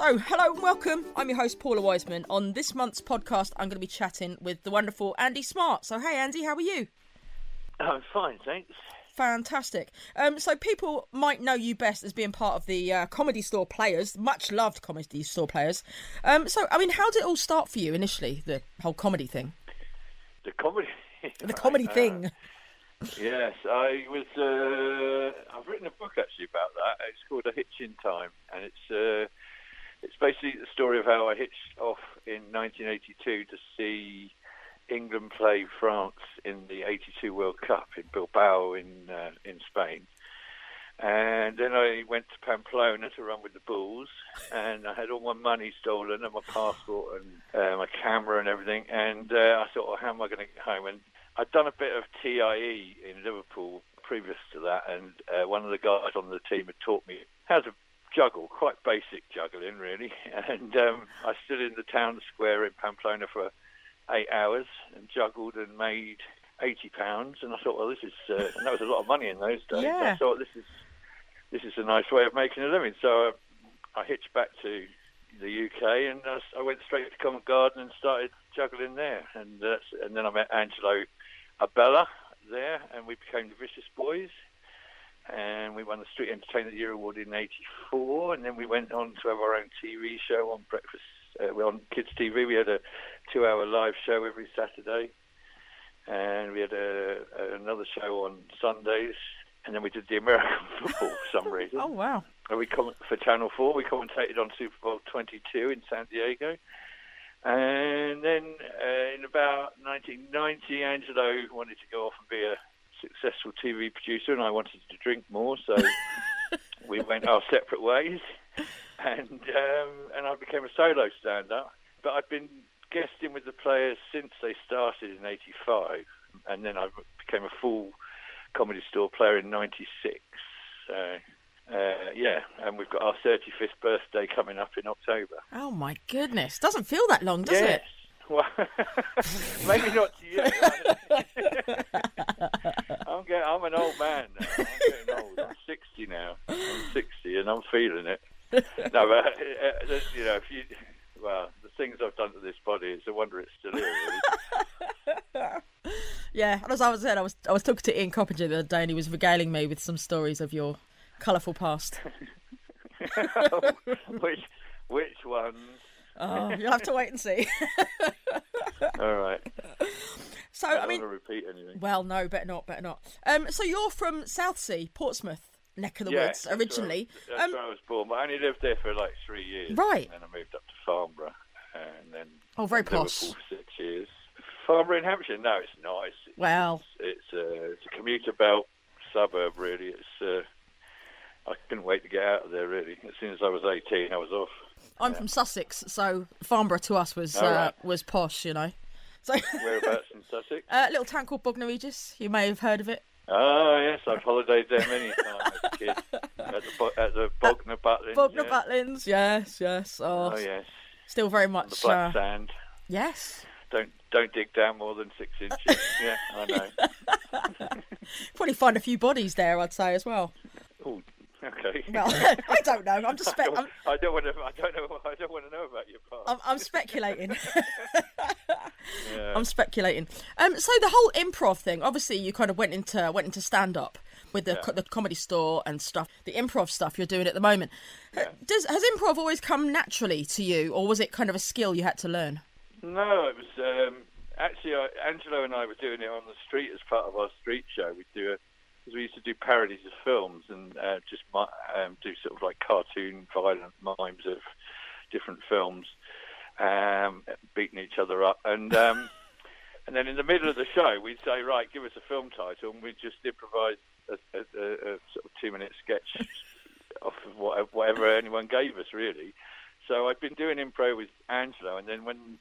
So, hello and welcome. I'm your host, Paula Wiseman. On this month's podcast, I'm going to be chatting with the wonderful Andy Smart. So, hey, Andy, how are you? I'm fine, thanks. Fantastic. Um, so, people might know you best as being part of the uh, Comedy Store Players, much loved Comedy Store Players. Um, so, I mean, how did it all start for you initially, the whole comedy thing? The comedy. The comedy Uh, thing. Yes, I was. Uh, I've written a book actually about that. It's called A Hitch in Time, and it's uh, it's basically the story of how I hitched off in 1982 to see England play France in the '82 World Cup in Bilbao in uh, in Spain. And then I went to Pamplona to run with the Bulls, and I had all my money stolen and my passport and uh, my camera and everything. And uh, I thought, well, how am I going to get home? And I'd done a bit of TIE in Liverpool previous to that, and uh, one of the guys on the team had taught me how to juggle, quite basic juggling, really. And um, I stood in the town square in Pamplona for eight hours and juggled and made eighty pounds. And I thought, well, this is uh, and that was a lot of money in those days. Yeah. I thought this is this is a nice way of making a living. So uh, I hitched back to the UK and I went straight to Covent Garden and started juggling there. And that's, and then I met Angelo Abela there, and we became the Vicious Boys. And we won the Street Entertainer of the Year award in '84, and then we went on to have our own TV show on breakfast. Uh, well, on Kids TV, we had a two-hour live show every Saturday, and we had a, another show on Sundays, and then we did the American football for some reason. Oh, wow. And we com- for Channel Four. We commentated on Super Bowl 22 in San Diego, and then uh, in about 1990, Angelo wanted to go off and be a successful TV producer, and I wanted to drink more, so we went our separate ways, and um, and I became a solo stand-up. But I've been guesting with the players since they started in '85, and then I became a full comedy store player in '96. So. Uh, yeah, and we've got our 35th birthday coming up in October. Oh, my goodness. Doesn't feel that long, does yes. Well, maybe not to you. I'm getting, I'm an old man now. I'm getting old. I'm 60 now. I'm 60 and I'm feeling it. No, but uh, uh, you know, if you, well, the things I've done to this body, it's a wonder it's still here. Really. Yeah. And as I was saying, I was, I was talking to Ian Coppinger the other day and he was regaling me with some stories of your colourful past. which, which ones? Oh, you'll have to wait and see. All right. So, I I mean, to repeat anything. well, no, better not, better not. Um, so you're from Southsea, Portsmouth neck of the Yeah, woods originally. Where, that's Um, where I was born, but I only lived there for like three years. Right. And then I moved up to Farnborough, and then Oh, very Liverpool posh. for six years. Farnborough in Hampshire? No, it's not. It's, Well, it's, it's, a, it's a commuter belt suburb, really. It's uh, I couldn't wait to get out of there, really. As soon as I was 18, I was off. I'm from Sussex, so Farnborough to us was All uh, right. was posh, you know. So, Whereabouts in Sussex? a little town called Bognor Regis. You may have heard of it. Oh, yes, I've holidayed there many times as a kid. At the, at the Bognor Butlins. Bognor yeah. Butlins, yes, yes. Oh, Oh, yes. still very much. The black Uh, sand. yes. Don't don't dig down more than six inches. yeah, I know. Probably find a few bodies there, I'd say as well. Oh, okay. Well, I don't know. I'm just I don't, I'm, I don't want to. I don't know. I don't want to know about your past. I'm, I'm speculating. yeah. I'm speculating. Um, so the whole improv thing. Obviously, you kind of went into went into stand up with the co- the comedy store and stuff. The improv stuff you're doing at the moment. Uh, Does has improv always come naturally to you, or was it kind of a skill you had to learn? No, it was um, actually I, Angelo and I were doing it on the street as part of our street show. We do a because we used to do parodies of films and uh, just um, do sort of like cartoon violent mimes of different films, um, beating each other up, and um, and then in the middle of the show we'd say, right, give us a film title, and we'd just improvise a, a, a, a sort of two minute sketch off of whatever, whatever anyone gave us, really. So I'd been doing improv with Angelo, and then when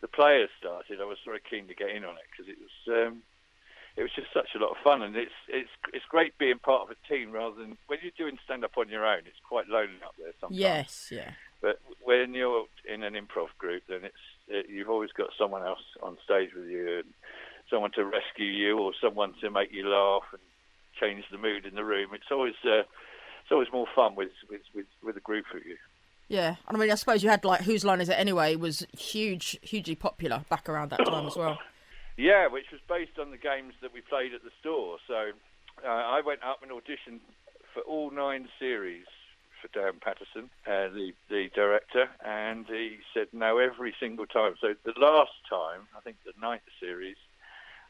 the players started, I was very keen to get in on it because it was um, it was just such a lot of fun, and it's it's it's great being part of a team rather than when you're doing stand up on your own. It's quite lonely up there sometimes. Yes, yeah. But when you're in an improv group, then it's it, you've always got someone else on stage with you, and someone to rescue you, or someone to make you laugh and change the mood in the room. It's always uh, it's always more fun with with with, with a group of you. Yeah, I mean, I suppose you had like Whose Line Is It Anyway was huge, hugely popular back around that time as well. Yeah, which was based on the games that we played at the store. So uh, I went up and auditioned for all nine series for Dan Patterson, uh, the the director, and he said no every single time. So the last time, I think the ninth series,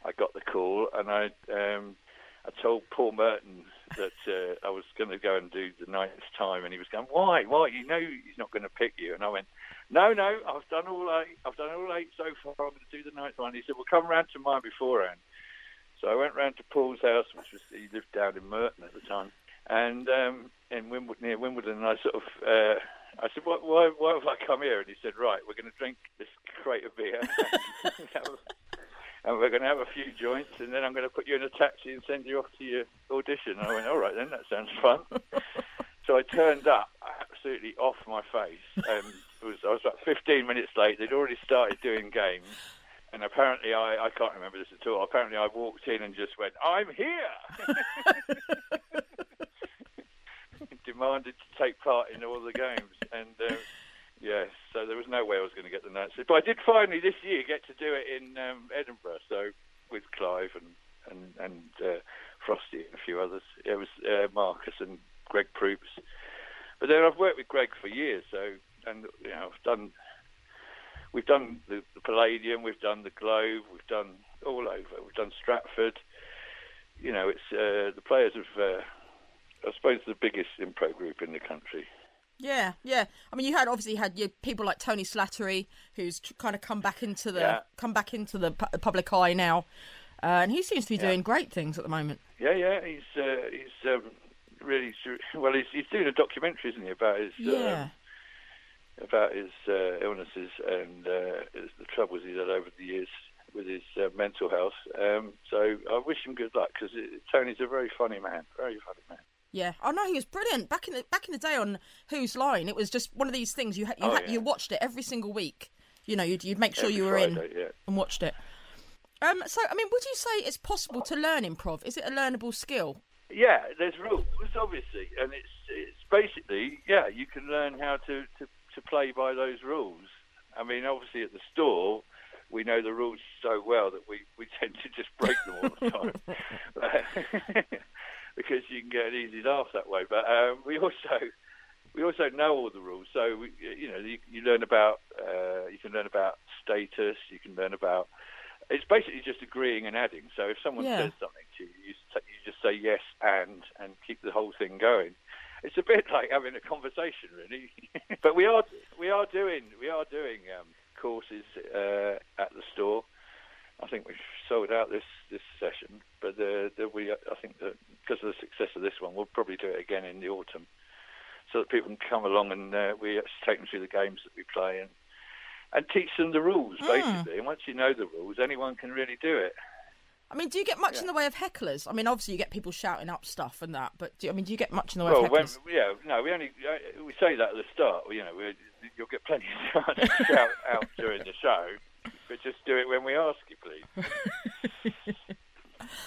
I got the call, and I um, I told Paul Merton that uh, I was going to go and do the ninth time, and he was going, "Why? Why? You know he's not going to pick you." And I went, "No, no, I've done all eight. I've done all eight so far. I'm going to do the ninth one." He said, "Well, come round to mine beforehand." So I went round to Paul's house, which was he lived down in Merton at the time, and um, in Wimbledon, near Wimbledon, and I sort of. Uh, I said, why, why, why have I come here? And he said, right, we're going to drink this crate of beer and we're going to have a few joints, and then I'm going to put you in a taxi and send you off to your audition. And I went, all right, then that sounds fun. so I turned up absolutely off my face, and was, I was about 15 minutes late. They'd already started doing games. And apparently, I, I can't remember this at all. Apparently, I walked in and just went, I'm here! Demanded to take part in all the games. And uh, Yes, so there was no way I was going to get the Nancy. But I did finally this year get to do it in um, Edinburgh, so with Clive and and and uh, Frosty and a few others. It was uh, Marcus and Greg Proops. But then I've worked with Greg for years, so and you know I've done. We've done the, the Palladium, we've done the Globe, we've done all over. We've done Stratford. You know, it's uh, the players of, uh, I suppose, the biggest improv group in the country. Yeah, yeah. I mean, you had obviously had your people like Tony Slattery, who's kind of come back into the yeah. come back into the pu- public eye now, uh, and he seems to be yeah. doing great things at the moment. Yeah, yeah. He's uh, he's um, really well. He's, he's doing a documentary, isn't he, about his uh, yeah. About his uh, illnesses and uh, the troubles he's had over the years with his uh, mental health. Um, so I wish him good luck because Tony's a very funny man, very funny man. Yeah, I oh, know he was brilliant back in the back in the day on Whose Line. It was just one of these things you had, you, oh, had, yeah. you watched it every single week. You know, you'd, you'd make sure every you were Friday, in yeah. and watched it. Um, so, I mean, would you say it's possible to learn improv? Is it a learnable skill? Yeah, there's rules, obviously, and it's it's basically yeah, you can learn how to, to play by those rules. I mean, obviously at the store, we know the rules so well that we, we tend to just break them all the time. because you can get an easy laugh that way. But um, we also we also know all the rules, so we, you know you, you learn about uh, you can learn about status, you can learn about. It's basically just agreeing and adding. So if someone yeah. says something to you, you, you just say yes and and keep the whole thing going. It's a bit like having a conversation, really. but we are we are doing we are doing um, courses uh, at the store. I think we've sold out this this session, but the, the, we I think that because of the success of this one, we'll probably do it again in the autumn, so that people can come along and uh, we take them through the games that we play and and teach them the rules mm. basically. And once you know the rules, anyone can really do it. I mean, do you get much yeah. in the way of hecklers? I mean, obviously you get people shouting up stuff and that, but do you, I mean, do you get much in the way well, of hecklers? When, yeah, no, we only uh, we say that at the start. You know, you'll get plenty of time to shout out during the show, but just do it when we ask you, please,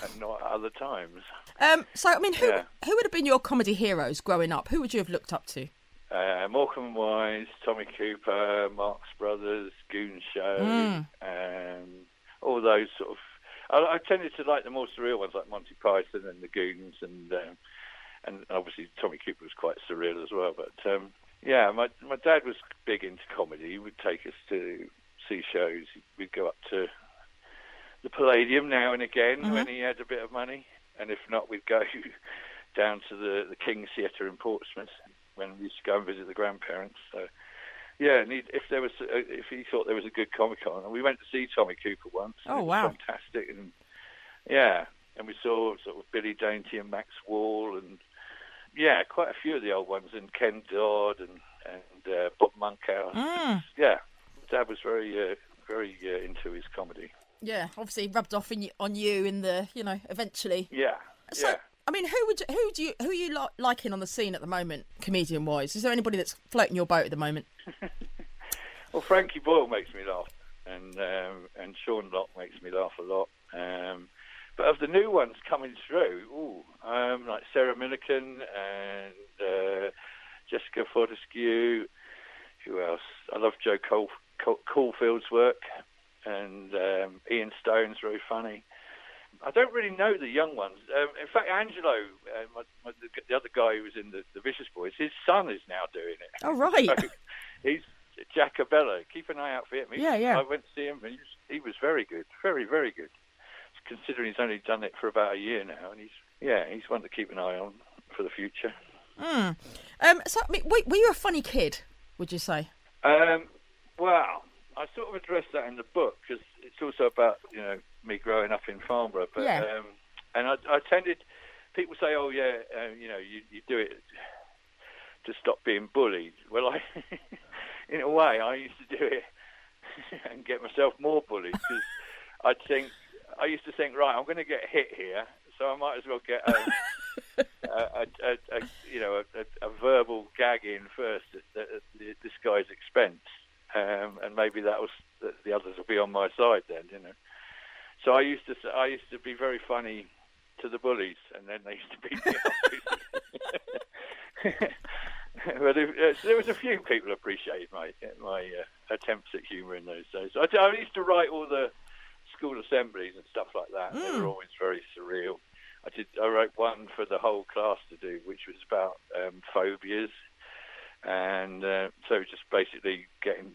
and not other times. Um, so, I mean, who yeah. who would have been your comedy heroes growing up? Who would you have looked up to? Uh, Morecambe Wise, Tommy Cooper, Marx Brothers, Goon Show, mm. um, all those sort of. I, I, tended to like the more surreal ones, like Monty Python and the Goons, and um, and obviously Tommy Cooper was quite surreal as well. But um, yeah, my my dad was big into comedy. He would take us to see shows. We'd go up to the Palladium now and again mm-hmm. when he had a bit of money, and if not, we'd go down to the the King's Theatre in Portsmouth when we used to go and visit the grandparents. So yeah, and if there was, uh, if he thought there was a good comic on, and we went to see Tommy Cooper once. Oh wow, fantastic! And yeah, and we saw sort of Billy Dainty and Max Wall, and yeah, quite a few of the old ones, and Ken Dodd and and uh, Bob Monkhouse. Mm. Yeah, Dad was very uh, very uh, into his comedy. Yeah, obviously rubbed off you, on you in the you know eventually. Yeah. So, yeah. I mean, who would who do you who are you li- liking on the scene at the moment, comedian wise? Is there anybody that's floating your boat at the moment? well, Frankie Boyle makes me laugh, and um, and Sean Lock makes me laugh a lot. Um, but of the new ones coming through, ooh, um, like Sarah Millican and uh, Jessica Fostekew, who else? I love Jo Caulfield's work, and um, Ian Stone's very funny. I don't really know the young ones. Um, in fact, Angelo, uh, my, my, the, the, other guy who was in the, the Vicious Boys, his son is now doing it. Oh right. So he's Jack Abela. Keep an eye out for him. He, yeah, yeah. I went to see him, and he was, he was very good, very, very good. Considering he's only done it for about a year now, and he's yeah, he's one to keep an eye on for the future. Mm. Um, so, I mean, were, were you a funny kid? Would you say? Um, well, I sort of addressed that in the book because it's also about you know me growing up in Farnborough. But Yeah. um, and I, I tended. People say, "Oh yeah, uh, you know, you, you do it to stop being bullied." Well, I, in a way, I used to do it and get myself more bullied because I'd think I used to think, right, I'm going to get hit here, so I might as well get a, a, a, a, a you know a, a, verbal gag in first at, at, at this guy's expense, um, and maybe that was the others will be on my side then, you know. So I used to I used to be very funny to the bullies, and then they used to beat me up. but if, uh, there was a few people appreciated my my uh, attempts at humour in those days. I, I used to write all the school assemblies and stuff like that. They were always very surreal. I did. I wrote one for the whole class to do, which was about um, phobias, and uh, so just basically getting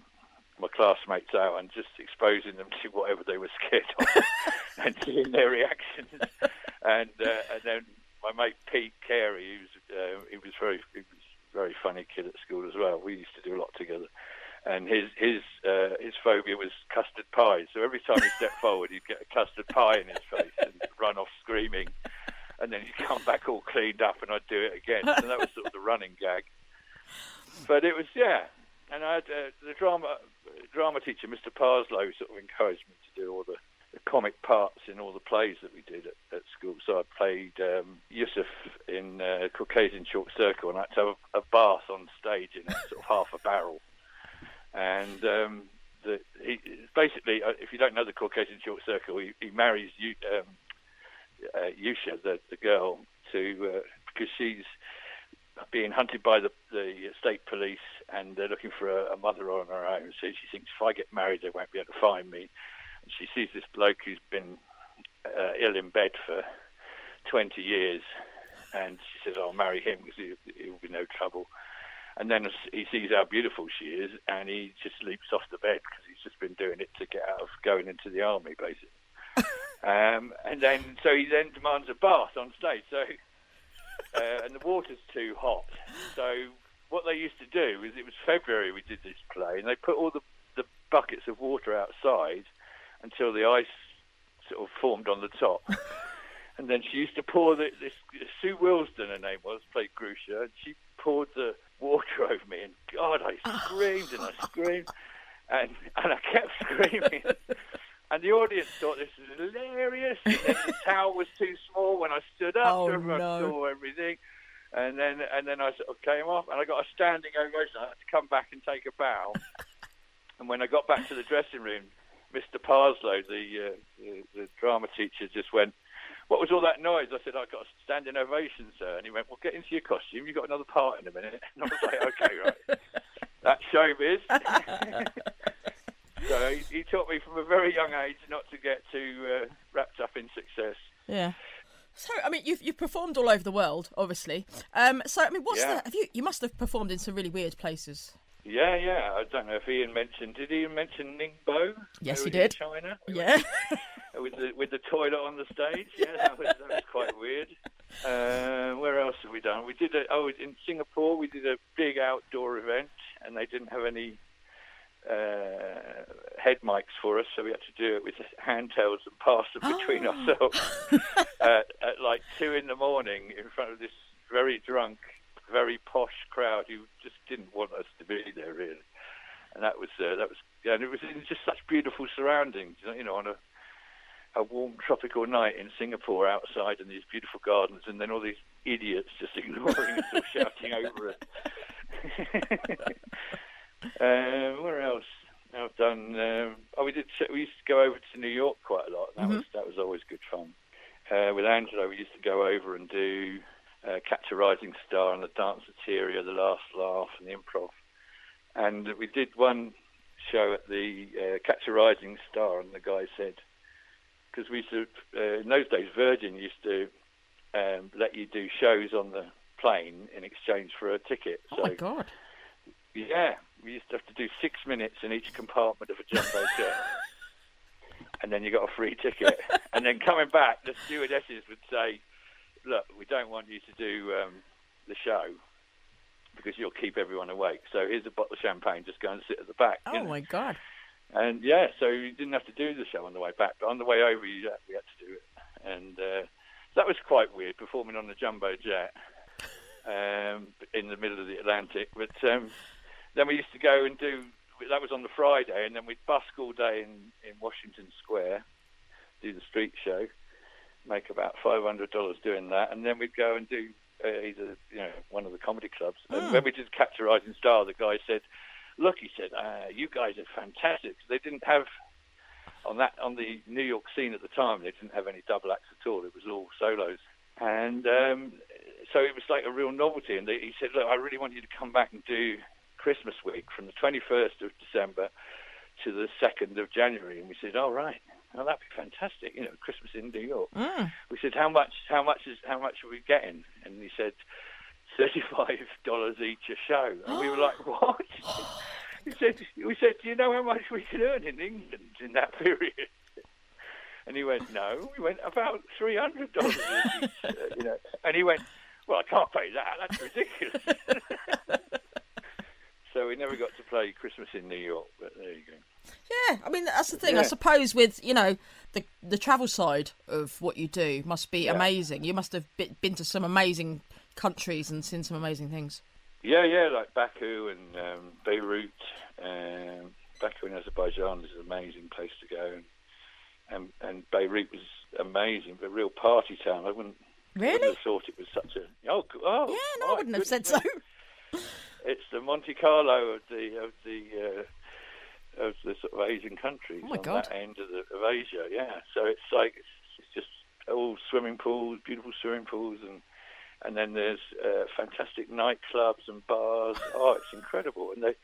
my classmates out and just exposing them to whatever they were scared of and seeing their reactions. And uh, and then my mate Pete Carey, he was uh, he was very he was a very funny kid at school as well. We used to do a lot together. And his his uh, his phobia was custard pies. So every time he stepped forward, he'd get a custard pie in his face and run off screaming. And then he'd come back all cleaned up, and I'd do it again. And that was sort of the running gag. But it was yeah, and I had uh, the drama drama teacher, Mr. Parslow, sort of encouraged me to do all the, the comic parts in all the plays that we did at, at school. So I played um, Yusuf in uh, Caucasian Chalk Circle, and I had to have a, a bath on stage in a sort of half a barrel. And um, the, he, basically, uh, if you don't know the Caucasian Chalk Circle, he, he marries you, um, uh, Grusha, the, the girl, to uh, because she's being hunted by the, the state police and they're looking for a, a mother on her own. So she thinks if I get married, they won't be able to find me. And she sees this bloke who's been uh, ill in bed for 20 years, and she says, "I'll marry him because he, he'll be no trouble." And then he sees how beautiful she is, and he just leaps off the bed because he's just been doing it to get out of going into the army, basically. um, and then, so he then demands a bath on stage. So uh, and the water's too hot. So what they used to do is it was February we did this play, and they put all the, the buckets of water outside until the ice sort of formed on the top. and then she used to pour the, this Sue Wilsden, her name was, played Grusha, and she poured the water over me, and God, I screamed and I screamed, and and I kept screaming. And the audience thought this was hilarious. The towel was too small when I stood up, Oh, so everyone no. saw everything. And then and then I sort of came off, and I got a standing ovation. I had to come back and take a bow. and when I got back to the dressing room, Mr. Parslow, the, uh, the the drama teacher, just went, "What was all that noise?" I said, "I got a standing ovation, sir." And he went, "Well, get into your costume. You've got another part in a minute." And I was like, "Okay, right." That's showbiz. so he, he taught me from a very young age not to get too uh, wrapped up in success. Yeah. So, I mean, you've you've performed all over the world, obviously. Um, so, I mean, what's Yeah. the? Have you? You must have performed in some really weird places. Yeah, yeah. I don't know if Ian mentioned. Did Ian mention Ningbo? Yes, he did. China. Yeah. with the with the toilet on the stage. Yeah, that was, that was quite weird. Uh, where else have we done? We did a, oh in Singapore we did a big outdoor event and they didn't have any uh, head mics for us, so we had to do it with handhelds and pass them between Oh. ourselves at, at like two in the morning in front of this very drunk, very posh crowd who just didn't want us to be there really. And that was uh, that was yeah, and it was in just such beautiful surroundings, you know, on a a warm tropical night in Singapore outside in these beautiful gardens, and then all these idiots just ignoring us or shouting over us. Um, where else? I've done. Um, oh, we did. We used to go over to New York quite a lot. That was that was always good fun. Uh, with Angelo, we used to go over and do uh, Catch a Rising Star and the Danceteria, the Last Laugh, and the Improv. and we did one show at the uh, Catch a Rising Star, and the guy said, because we used to, uh, in those days, Virgin used to um, let you do shows on the plane in exchange for a ticket. Oh my god! Yeah, we used to have to do six minutes in each compartment of a jumbo jet. and then you got a free ticket. and then coming back, the stewardesses would say, "Look, we don't want you to do um, the show because you'll keep everyone awake. So here's a bottle of champagne. Just go and sit at the back." Oh my god! And yeah, so you didn't have to do the show on the way back, but on the way over, you, we had to do it. And uh, that was quite weird, performing on the jumbo jet um, in the middle of the Atlantic. But um, then we used to go and do that was on the Friday, and then we'd busk all day in, in Washington Square, do the street show, make about five hundred dollars doing that, and then we'd go and do uh, either you know one of the comedy clubs. And Mm. when we did Catch a Rising Star, the guy said, "Look," he said, uh, "you guys are fantastic." they didn't have on that on the New York scene at the time. They didn't have any double acts at all. It was all solos, and um, so it was like a real novelty. And they, he said, "Look, I really want you to come back and do Christmas week from the 21st of December to the 2nd of January." And we said, "All right, well, that'd be fantastic. You know, Christmas in New York." Mm. We said, "How much? How much is? How much are we getting?" And he said, thirty-five dollars each a show." And we were like, "What?" he said, "We said, do you know how much we can earn in England in that period?" And he went, "No." We went about three hundred dollars each, uh, you know. And he went, "Well, I can't pay that. That's ridiculous." so we never got to play Christmas in New York, but there you go. Yeah, I mean that's the thing. I suppose with you know the the travel side of what you do must be Yeah. amazing. You must have been, to some amazing countries and seen some amazing things. Yeah, yeah, like Baku and um, Beirut. Um, Baku in Azerbaijan is an amazing place to go, and and, and Beirut was amazing, a real party town. I wouldn't, Really? wouldn't have thought it was such a oh, oh Yeah, no, I wouldn't have said so. It's the Monte Carlo of the of the uh, of the sort of Asian countries Oh my on God. that end of, the, of Asia. Yeah, so it's like it's, it's just all swimming pools, beautiful swimming pools, and and then there's uh, fantastic nightclubs and bars. Oh, it's incredible, and they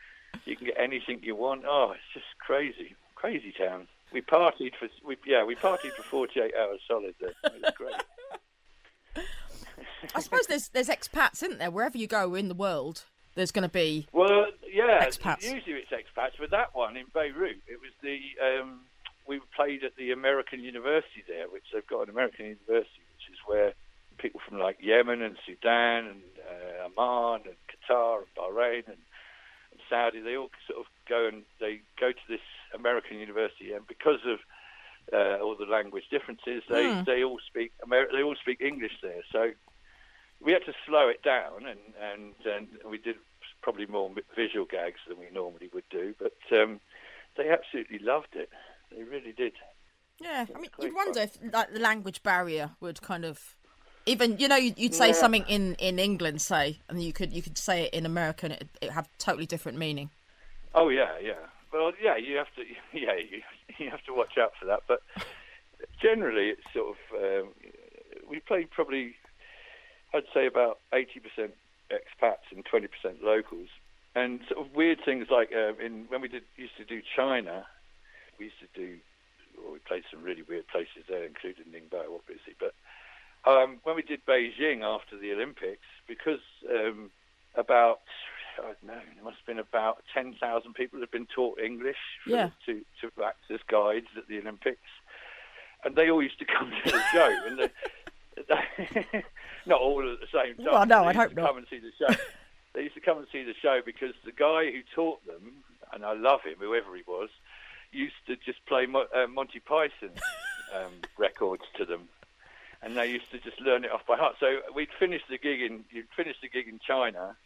you can get anything you want. Oh, it's just crazy, crazy town. We partied for we yeah we partied for 48 hours solid there. It was great. I suppose there's there's expats, isn't there? Wherever you go in the world, there's going to be. Well, yeah, Expats. usually it's expats, but that one in Beirut, it was the um, we played at the American University there, which they've got an American University, which is where people from like Yemen and Sudan and uh, Oman and Qatar and Bahrain and, and Saudi, they all sort of go and they go to this American university, and because of uh, all the language differences, they Hmm. they all speak Amer- they all speak English there, so we had to slow it down, and and, and we did probably more visual gags than we normally would do, but um, they absolutely loved it. They really did. Yeah, I mean, you'd wonder if like the language barrier would kind of even you know you'd, say Yeah. something in in England, say, and you could you could say it in America and it it have totally different meaning. Oh yeah, yeah. Well, yeah, you have to. Yeah, you you have to watch out for that. But generally, it's sort of um, we played probably I'd say about eighty percent expats and twenty percent locals, and sort of weird things like um, in when we did used to do China, we used to do. Well, we played some really weird places there, including Ningbo, obviously. But um, when we did Beijing after the Olympics, because um, about I don't know, there must have been about ten thousand people had been taught English Yeah. to to act as guides at the Olympics, and they all used to come to the show, and they, not all at the same time. Well, no, used hope to not. Come and see the show. they used to come and see the show because the guy who taught them, and I love him, whoever he was, used to just play Mo- uh, Monty Python um, records to them and they used to just learn it off by heart. So we'd finish the gig in you'd finish the gig in China,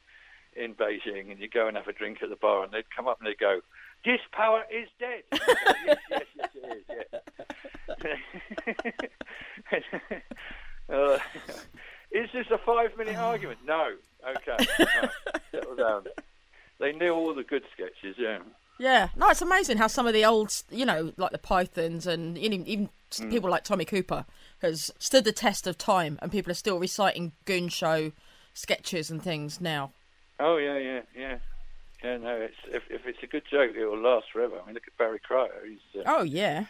in Beijing, and you go and have a drink at the bar, and they'd come up and they'd go, "This power is dead." Go, yes, yes, yes, it is. Yes. Uh, is this a five-minute argument? No. Okay. Right. Settle down. They knew all the good sketches. Yeah. Yeah, no, it's amazing how some of the old, you know, like the Pythons and even, even Mm. people like Tommy Cooper has stood the test of time, and people are still reciting Goon Show sketches and things now. Oh yeah, yeah, yeah. Yeah, no, it's if, if it's a good joke, it will last forever. I mean, look at Barry Cryer. He's uh, Oh yeah,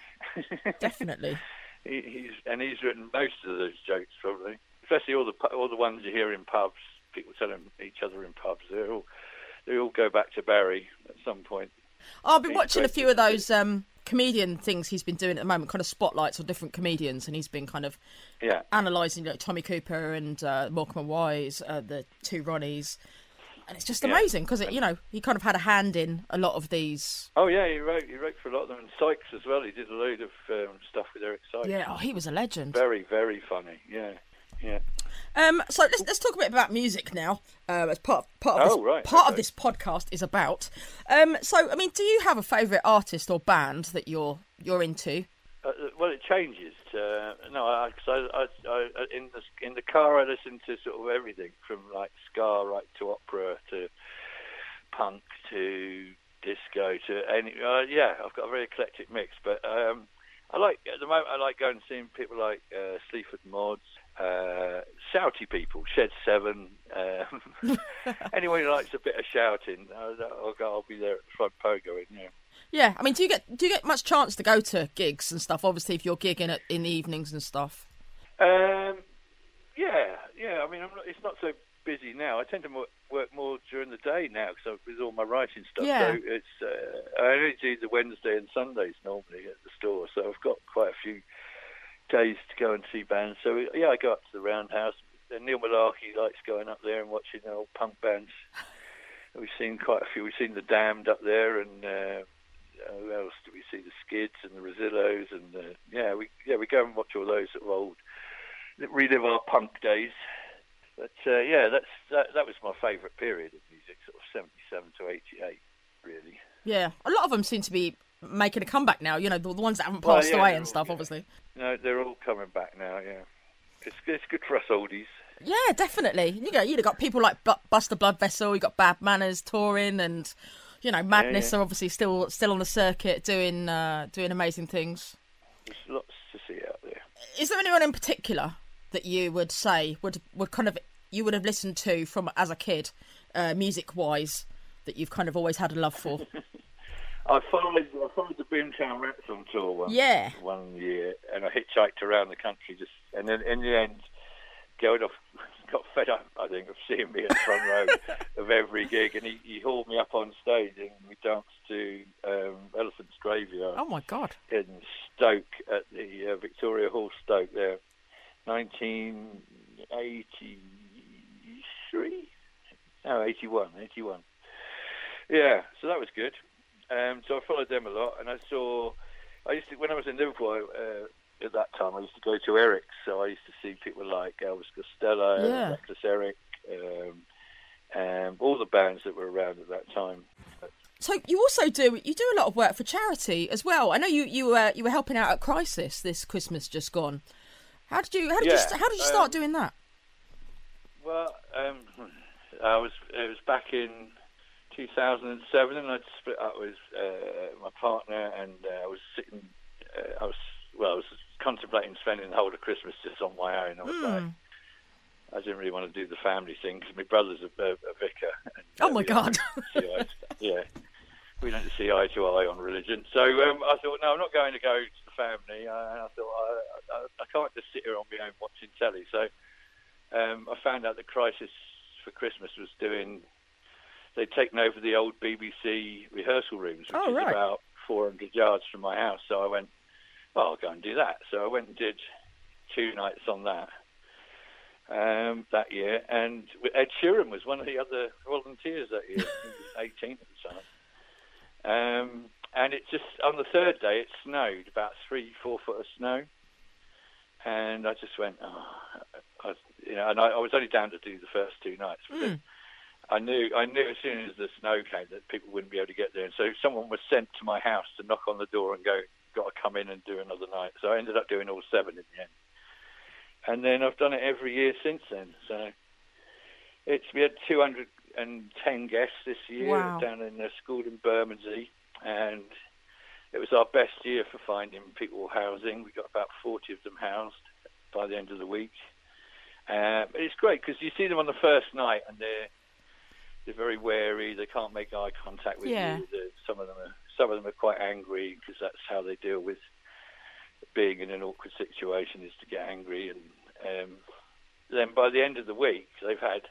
definitely. he, he's and he's written most of those jokes probably, especially all the all the ones you hear in pubs. People telling each other in pubs. They all they all go back to Barry at some point. I've been He's watching a few of those um, comedian things he's been doing at the moment, kind of spotlights on different comedians, and he's been kind of Yeah, analysing like Tommy Cooper and uh, Morecambe and Wise, uh, the two Ronnies, and it's just amazing because you know he kind of had a hand in a lot of these. Oh yeah, he wrote he wrote for a lot of them. And Sykes as well. He did a load of um, stuff with Eric Sykes. Yeah, oh, he was a legend. Very very funny. Yeah, yeah. Um, so let's let's talk a bit about music now. Uh, as part part of Oh, this, right, part of this podcast is about. Um, so I mean, do you have a favourite artist or band that you're you're into? Uh, well, it changes. Uh, no, I, 'cause I, I, I, in the in the car, I listen to sort of everything from like ska right to opera to punk to disco to any. Uh, yeah, I've got a very eclectic mix. But um, I like at the moment. I like going and seeing people like uh, Sleaford Mods, uh, shouty people, Shed Seven. Um, anyone who likes a bit of shouting, I'll, I'll, go, I'll be there at the front pogo. Yeah. Yeah, I mean, do you get do you get much chance to go to gigs and stuff? Obviously, if you're gigging at, in the evenings and stuff. Um, yeah, yeah. I mean, I'm not, it's not so busy now. I tend to work more during the day now because with all my writing stuff. Yeah. So it's uh, I only do the Wednesday and Sundays normally at the store. So I've got quite a few days to go and see bands. So yeah, I go up to the Roundhouse. Neil Mullarkey likes going up there and watching the old punk bands. We've seen quite a few. We've seen the Damned up there, and uh, uh, who else do we see? The Skids and the Rezillos, and uh, yeah, we yeah we go and watch all those sort of old relive our punk days. But uh, yeah, that's that, that was my favourite period of music, sort of seventy-seven to eighty-eight, really. Yeah, a lot of them seem to be making a comeback now. You know, the, the ones that haven't Well, passed yeah, away and all- stuff. yeah. Obviously. No, they're all coming back now. Yeah, it's it's good for us oldies. Yeah, definitely. You got you got people like Bu- Buster Bloodvessel. You got Bad Manners touring, and you know Madness yeah. are obviously still still on the circuit doing uh, doing amazing things. There's lots to see out there. Is there anyone in particular that you would say would would kind of you would have listened to from as a kid, uh, music wise, that you've kind of always had a love for? I followed I followed the Boomtown Rats on tour one Yeah. one year, and I hitchhiked around the country. Just and then in the end, off, got fed up. I think of seeing me in the front row of every gig, and he, he hauled me up on stage, and we danced to um, Elephant's Graveyard oh my god Stoke at the uh, Victoria Hall, Stoke. There, 1983. No, 81. 81. Yeah, so that was good. Um, so I followed them a lot, and I saw. I used to when I was in Liverpool. Uh, at that time, I used to go to Eric's, so I used to see people like Elvis Costello, Yeah. Reckless Eric, um, and all the bands that were around at that time. So you also do you do a lot of work for charity as well. I know you you were you were helping out at Crisis this Christmas just gone. How did you how did you Yeah, st- how did you start um, doing that? Well, um, I was it was back in 2007, and I'd split up with uh, my partner, and uh, I was sitting. Uh, I was well, I was contemplating spending the whole of Christmas just on my own. I was like, Hmm. I didn't really want to do the family thing because my brother's a, a, a vicar. And, Oh uh, my God. see eye to- yeah, we don't see eye to eye on religion. So um, I thought, no, I'm not going to go to the family. Uh, and I thought, I, I, I can't just sit here on my own watching telly. So um, I found out that Crisis for Christmas was doing. They'd taken over the old BBC rehearsal rooms, which Oh, is about 400 yards from my house. So I went, well, I'll go and do that. So I went and did two nights on that um, that year, and Ed Sheeran was one of the other volunteers that year. I he was 18 at the time. Um, and it just on the third day it snowed about three, four foot of snow, and I just went, oh, I, you know, and I, I was only down to do the first two nights. But then I knew, I knew as soon as the snow came that people wouldn't be able to get there, and so someone was sent to my house to knock on the door and go, got to come in and do another night. So I ended up doing all seven in the end and then I've done it every year since then. So it's we had 210 guests this year Wow. down in a school in Bermondsey, and it was our best year for finding people housing. We got about 40 of them housed by the end of the week. Um, it's great because you see them on the first night, and they're they're very wary. They can't make eye contact with Yeah. you. They're- Some of them are some of them are quite angry because that's how they deal with being in an awkward situation is to get angry. And um, then by the end of the week, they've had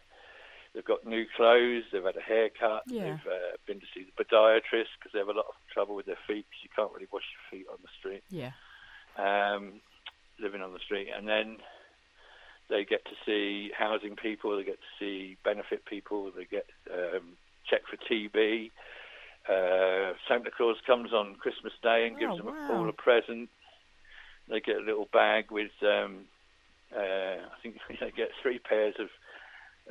they've got new clothes. They've had a haircut. Yeah. They've uh, been to see the podiatrist because they have a lot of trouble with their feet. 'cause you can't really wash your feet on the street Yeah. um, living on the street, and then they get to see housing people, they get to see benefit people, they get um, checked for TB. Uh, Santa Claus comes on Christmas Day and gives Oh, them wow. all a present. They get a little bag with, um, uh, I think they get three pairs of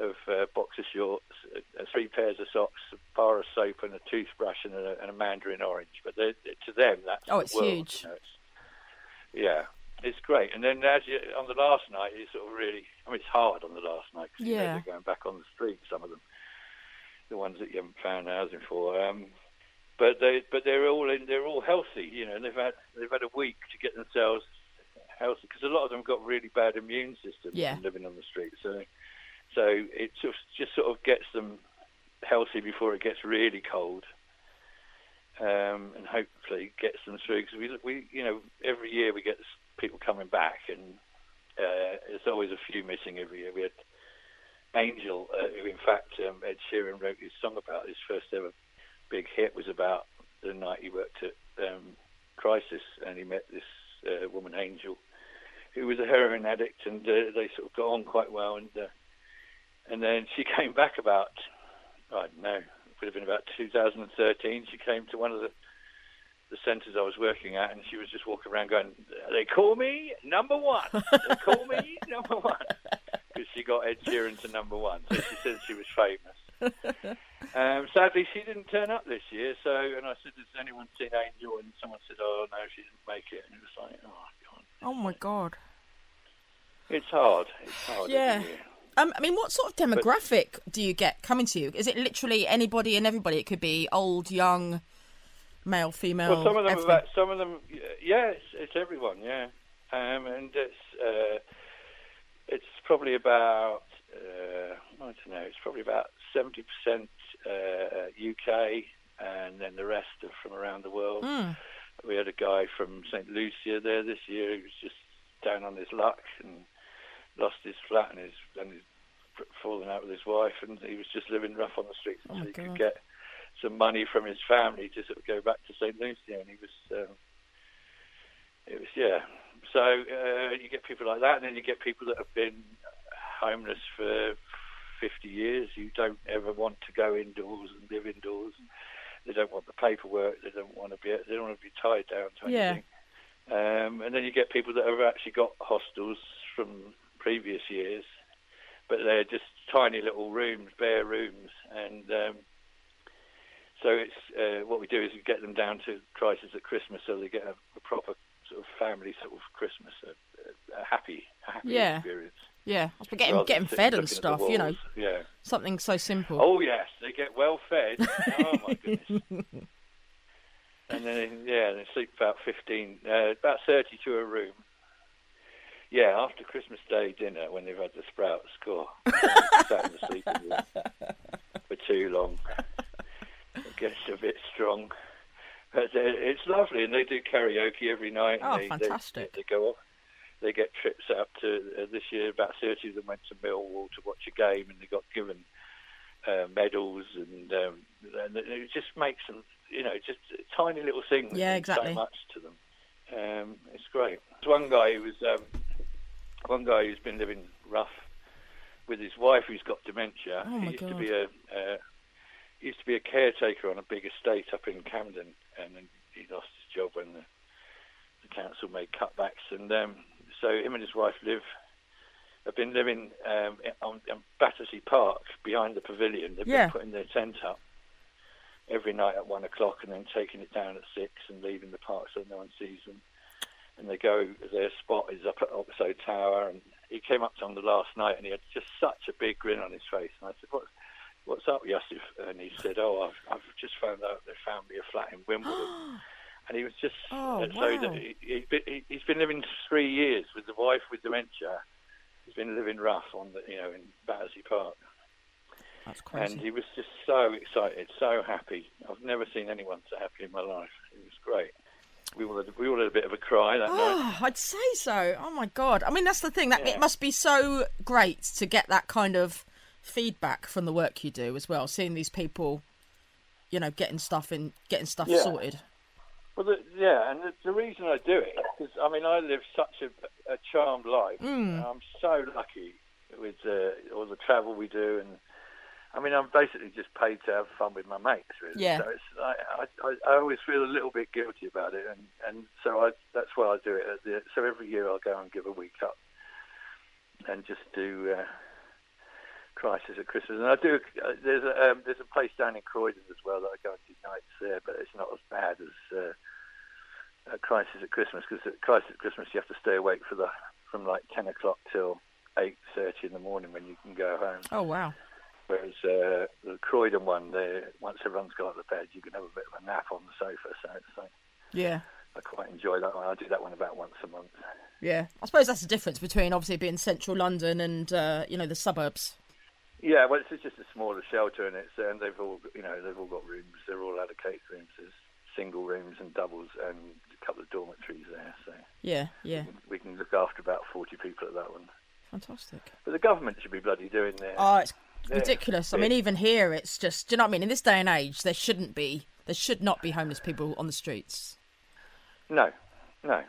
of uh, boxer shorts, uh, three pairs of socks, a bar of soap, and a toothbrush, and a, and a mandarin orange. But to them, that's Oh, the it's world, huge. you know, it's- yeah, it's great. And then as you, on the last night, it's sort of really. I mean, it's hard on the last night because you know, they're going back on the street. Some of them, the ones that you haven't found housing for. Um, but they, but they're all in. They're all healthy, you know. And they've had they've had a week to get themselves healthy because a lot of them got really bad immune systems Yeah. from living on the street. So, so it just just sort of gets them healthy before it gets really cold um, and hopefully gets them through. Because we, we, you know, every year we get people coming back, and uh, there's always a few missing every year. We had Angel, uh, who in fact um, Ed Sheeran wrote his song about. His first ever big hit was about the night he worked at um, Crisis, and he met this uh, woman Angel, who was a heroin addict, and uh, they sort of got on quite well. And uh, and then she came back about I don't know, it would have been about 2013. She came to one of the the centres I was working at, and she was just walking around going, "They call me number one. They call me number one." Because she got Ed Sheeran to number one, so she said she was famous. Um, sadly, she didn't turn up this year. So, and I said, "Has anyone seen Angel?" And someone said, "Oh no, she didn't make it." And it was like, "Oh God, Oh my god. it's hard. It's hard." Yeah. Um, I mean, what sort of demographic do you get coming to you? Is it literally anybody and everybody? It could be old, young, male, female. Well, some of them, have, some of them, yeah, it's, it's everyone, yeah, um, and it's uh, it's probably about uh, I don't know, it's probably about seventy percent uh, UK, and then the rest are from around the world. Mm. We had a guy from St Lucia there this year who was just down on his luck and lost his flat and his and his fallen out with his wife, and he was just living rough on the streets Oh, until he God. could get some money from his family to sort of go back to St Lucia, and he was. Um, it was yeah. So uh, you get people like that, and then you get people that have been homeless for 50 years You don't ever want to go indoors and live indoors. They don't want the paperwork. They don't want to be. They don't want to be tied down to Yeah. anything. Um, and then you get people that have actually got hostels from previous years, but they're just tiny little rooms, bare rooms, and um, so it's uh, what we do is we get them down to crisis at Christmas, so they get a, a proper sort of family sort of Christmas, a, a happy, a happy Yeah. experience. Yeah, suppose getting getting fed and looking at the stuff. You know. Yeah. something so simple. Oh yes, they get well fed. oh my goodness. And then yeah, they sleep about fifteen, uh, about thirty to a room. Yeah, after Christmas Day dinner when they've had the sprout score, sat in the sleeping room for too long. It gets a bit strong, but uh, it's lovely, and they do karaoke every night. Oh, they, fantastic. They, they go off. They get trips out to uh, this year. About thirty of them went to Millwall to watch a game, and they got given uh, medals, and, um, and it just makes them, you know, just tiny little things. Yeah, exactly. So much to them. Um, it's great. There's one guy who was um, one guy who's been living rough with his wife who's got dementia. Oh, he used to be a uh, he used to be a caretaker on a big estate up in Camden, and then he lost his job when the, the council made cutbacks. And um, so him and his wife live have been living um, on, on Battersea Park behind the pavilion. They've Yeah. been putting their tent up every night at one o'clock and then taking it down at six and leaving the park so no one sees them. And they go, their spot is up at Oxo Tower. And he came up to them the last night and he had just such a big grin on his face. And I said, what's, what's up, Yusuf? And he said, oh, I've, I've just found out they found me a flat in Wimbledon. and he was just, Oh, and so wow. that he, he, he, he's been living three years with the wife with dementia. He's been living rough on the, you know, in Battersea Park. That's crazy. And he was just so excited, so happy. I've never seen anyone so happy in my life. It was great. We all had, we all had a bit of a cry that night. Oh, I'd say so. Oh my god! I mean, that's the thing. That Yeah. it must be so great to get that kind of feedback from the work you do as well. Seeing these people, you know, getting stuff in, getting stuff Yeah. sorted. Well, the, yeah, and the, the reason I do it because I mean I live such a, a charmed life. Mm. I'm so lucky with uh, all the travel we do, and I mean I'm basically just paid to have fun with my mates. Really. Yeah. So it's, I, I, I always feel a little bit guilty about it, and, and so I, that's why I do it. At the, so every year I'll go and give a week up, and just do. Uh, Crisis at Christmas, and I do. Uh, there's a um, there's a place down in Croydon as well that I go and do nights there, but it's not as bad as uh, uh, Crisis at Christmas because at Crisis at Christmas you have to stay awake for the from like ten o'clock till eight thirty in the morning when you can go home. Oh wow! Whereas uh, the Croydon one, there once everyone's got of bed, you can have a bit of a nap on the sofa. So it's like, Yeah, I quite enjoy that one. I do that one about once a month. yeah. I suppose that's the difference between obviously being central London and uh, you know the suburbs. Yeah, well, it's just a smaller shelter, and it's and they've all you know they've all got rooms. They're all allocated rooms. There's single rooms and doubles, and a couple of dormitories there. So Yeah, yeah. we can look after about forty people at that one. Fantastic. But the government should be bloody doing their. Oh, it's. Ridiculous. I mean, even here, it's just. Do you know what I mean? In this day and age, there shouldn't be. There should not be homeless people on the streets. No, no.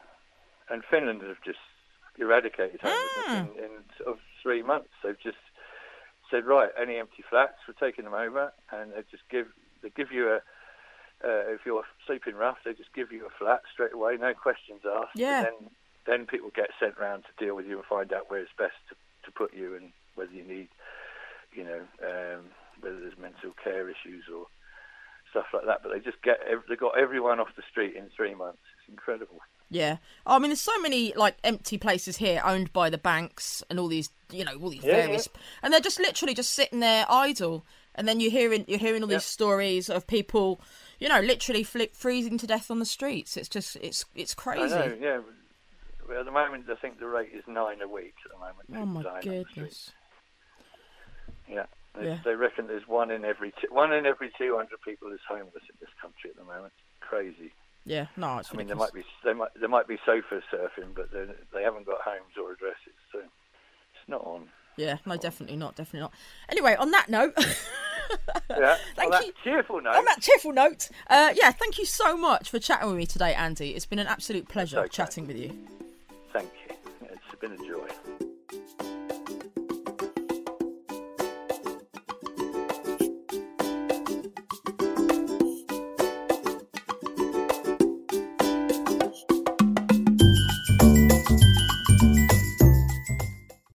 And Finland have just eradicated homelessness Ah. in, in sort of three months. They've just said, right, any empty flats, we're taking them over, and they just give they give you a. Uh, if you're sleeping rough, they just give you a flat straight away, no questions asked. Yeah. And then then people get sent round to deal with you and find out where it's best to, to put you and whether you need, you know, um, whether there's mental care issues or stuff like that. But they just get they got everyone off the street in three months. It's incredible. Yeah. I mean, there's so many like empty places here owned by the banks and all these, you know, all these Yeah, various, and they're just literally just sitting there idle. And then you're hearing you're hearing all Yeah. these stories of people, you know, literally fli freezing to death on the streets. It's just it's it's crazy. Know, yeah. Well, at the moment, I think the rate is nine a week at the moment. Oh my dying on the goodness. Yeah. They, Yeah. they reckon there's one in every two, one in every 200 people is homeless in this country at the moment. Crazy. Yeah. No, it's I mean, there might be there might there might be sofa surfing, but they they haven't got homes or addresses, so it's not on. Yeah. No, definitely not. Definitely not. Anyway, on that note. Yeah. Thank on that you. cheerful note. On that cheerful note, uh, yeah, thank you so much for chatting with me today, Andy. It's been an absolute pleasure okay. chatting with you. Thank you. It's been a joy.